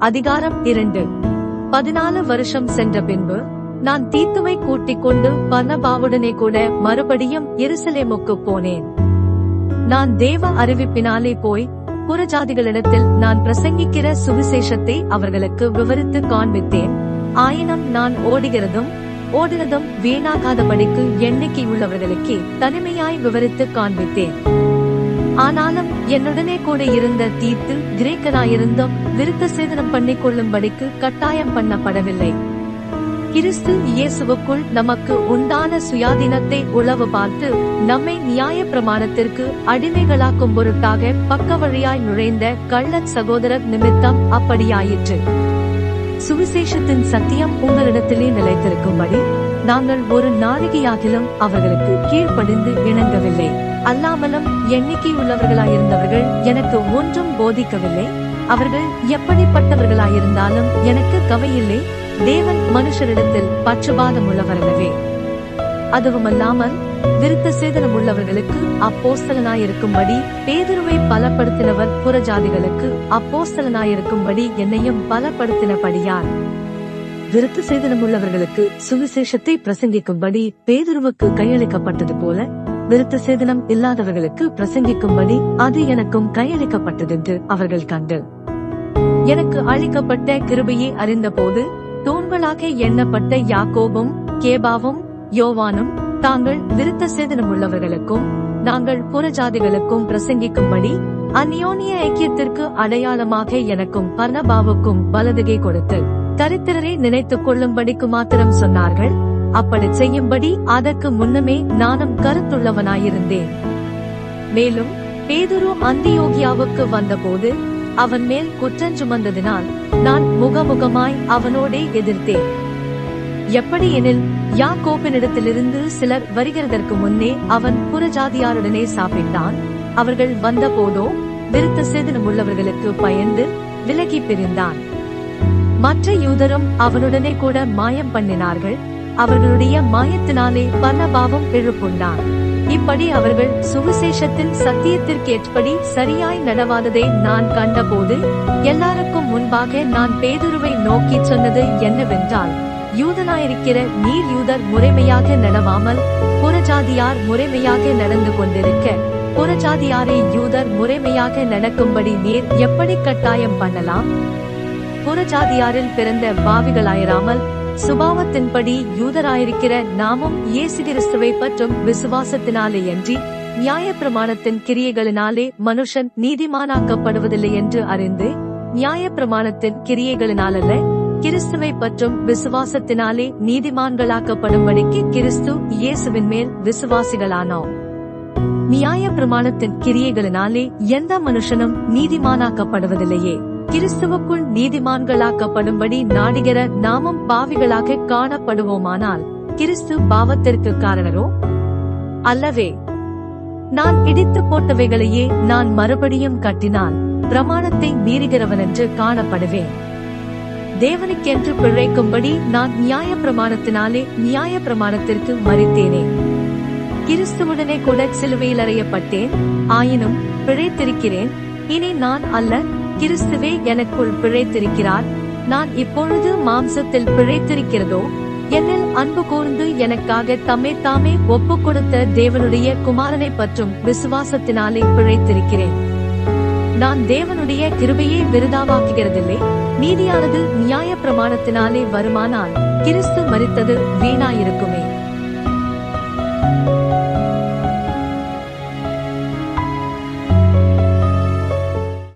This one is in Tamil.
அதிகாரம் இரண்டு. பதினாலு வருஷம் சென்ற பின்பு நான் தீத்துவை கூட்டிக் கொண்டு பர்ணபாவுடனே கூட மறுபடியும் எருசலேமுக்கு போனேன். நான் தேவ அறிவிப்பினாலே போய் புறஜாதிகளிடத்தில் நான் பிரசங்கிக்கிற சுவிசேஷத்தை அவர்களுக்கு விவரித்து காண்பித்தேன். ஆயினும் நான் ஓடுகிறதும் ஓடுனதும் வீணாகாதபடிக்கு எண்ணிக்கை உள்ளவர்களுக்கே தனிமையாய் விவரித்து காண்பித்தேன். ஆனாலும் என்னுடனே கூட இருந்த தீர்த்து கிரேக்கராயிருந்தும் விருத்த சேதனம் பண்ணிக் கொள்ளும்படிக்கு கட்டாயம் பண்ணப்படவில்லை. கிறிஸ்து இயேசுவுக்குள் நமக்கு உண்டான சுயாதீனத்தை உளவு பார்த்து நம்மை நியாய பிரமாணத்திற்கு அடிமைகளாக்கும் பொருட்டாக பக்க வழியாய் நுழைந்த கள்ளச் சகோதரர் நிமித்தம் அப்படியாயிற்று. சுவிசேஷத்தின் சத்தியம் உங்களிடத்திலே நிலைத்திருக்கும்படி நாங்கள் ஒரு நாரிகையாகிலும் அவர்களுக்கு கீழ்ப்படிந்து இணங்கவில்லை. அல்லாமலும் எண்ணிக்கை உள்ளவர்களாயிருந்தவர்கள் எனக்கு ஒன்றும் போதிக்கவில்லை. அவர்கள் எப்படிப்பட்டவர்களாயிருந்தாலும் எனக்கு கவையில்லை. தேவன் மனுஷரிடத்தில் பட்சபாதம் உள்ளவரல்லவே அதுவுமல்லாமல் விருத்த சேதனம் உள்ளவர்களுக்கு அப்போஸ்தலனாயிருக்கும்படி பேதுருவை பலப்படுத்தினவர் புறஜாதிகளுக்கு அப்போஸ்தலனாயிருக்கும்படி என்னையும் பலப்படுத்தினபடியார் விருத்த சேதனம் உள்ளவர்களுக்கு சுவிசேஷத்தை பிரசங்கிக்கும்படி பேதுருவுக்கு கையளிக்கப்பட்டது போல விருத்த சேதனம் இல்லாதவர்களுக்கு பிரசங்கிக்கும்படி அது எனக்கும் கையளிக்கப்பட்டதென்று அவர்கள் கண்டு. எனக்கு அளிக்கப்பட்ட கிருபையை அறிந்தபோது தூண்களாக எண்ணப்பட்ட யாக்கோபும் கேபாவும் யோவானும் தாங்கள் விருத்த சேதனம் உள்ளவர்களுக்கும் நாங்கள் புறஜாதிகளுக்கும் பிரசங்கிக்கும்படி அந்யோனிய ஐக்கியத்திற்கு அடையாளமாக எனக்கும் பர்ணபாவுக்கும் வலதுகை கொடுத்து தரித்திரரை நினைத்துக் கொள்ளும்படிக்கு மாத்திரம் சொன்னார்கள். அப்படி செய்யும்படி அதற்கு முன்னமே நானும் கருத்துள்ளவனாயிருந்தேன். மேலும் பேதுரு அந்தியோகியாவுக்கு வந்தபோது அவன் மேல் குற்றஞ்சுமந்ததினால் நான் முகமுகமாய் அவனோடே எதிர்த்தேன். எப்படி எனில் யாக்கோப்பினிடத்திலிருந்து சிலர் வருகிறதற்கு முன்னே அவன் புறஜாதியாருடனே சாப்பிட்டான். அவர்கள் வந்தபோதோ விருத்த சேதனம் உள்ளவர்களுக்கு பயந்து விலகி பிரிந்தான். மற்ற யூதரும் அவனுடனே கூட மாயம் பண்ணினார்கள். அவர்களுடைய மாயத்தினாலே பர்ணபாவும் எழுப்புண்டான் இப்படி அவர்கள் சுவிசேஷத்தின் சத்தியத்திற்கேற்படி சரியாய் நடவாததை நான் கண்டபோது எல்லாருக்கும் முன்பாக நான் பேதுருவை நோக்கி சொன்னது என்னவென்றால் யூதனாயிருக்கிற நீர் யூதர் முறைமையாக நடவாமல் புறஜாதியார் முறைமையாக நடந்து கொண்டிருக்க புறஜாதியாரை யூதர் முறைமையாக நடக்கும்படி நீர் எப்படி கட்டாயம் பண்ணலாம்? புறஜாதியாரில் பிறந்த பாவிகளாயிராமல் சுபாவத்தின்படி யூதராயிருக்கிற நாமும் இயேசு கிறிஸ்துவை பற்றும் விசுவாசத்தினாலேயன்றி நியாய பிரமாணத்தின் கிரியைகளினாலே மனுஷன் நீதிமானாக்கப்படுவதில்லை என்று அறிந்து நியாயப்பிரமாணத்தின் கிரியைகளினாலல்ல கிறிஸ்துவை பற்றும் விசுவாசத்தினாலே நீதிமான்களாக்கப்படும்படிக்கு கிறிஸ்து இயேசுவின் மேல் விசுவாசிகளானோம். நியாய பிரமாணத்தின் கிரியைகளினாலே எந்த மனுஷனும் நீதிமானாக்கப்படுவதில்லையே. கிறிஸ்துவுக்குள் நீதிமான்களாக்கப்படும்படி நாடுகிற நாமும் பாவிகளாக காணப்படுவோமானால் கிறிஸ்து பாவத்திற்கு காரணரோ? அல்லவே நான் இடித்து போட்டவைகளையே நான் மறுபடியும் கட்டினால் பிரமாணத்தை மீறுகிறவனென்று காணப்படுவேன். தேவனுக்கென்று பிழைக்கும்படி நான் நியாய பிரமாணத்தினாலே நியாய பிரமாணத்திற்கு மறித்தேனே. கிறிஸ்துவுடனே கூட சிலுவையில் அறையப்பட்டேன் ஆயினும் பிழைத்திருக்கிறேன் இனி நான் அல்ல கிறிஸ்துவே எனக்குள் பிழைத்திருக்கிறார். நான் இப்பொழுது மாம்சத்தில் பிழைத்திருக்கிறதோ? என்னில் அன்பு கூர்ந்து எனக்காக தம்மை தாமே ஒப்பு கொடுத்த தேவனுடைய குமாரனை பற்றும் விசுவாசத்தினாலே பிழைத்திருக்கிறேன். நான் தேவனுடைய கிருபையை விருதாவாக்குகிறதில்லை. நீதியானது நியாய பிரமாணத்தினாலே வருமானால் கிறிஸ்து மறித்தது வீணாயிருக்குமே.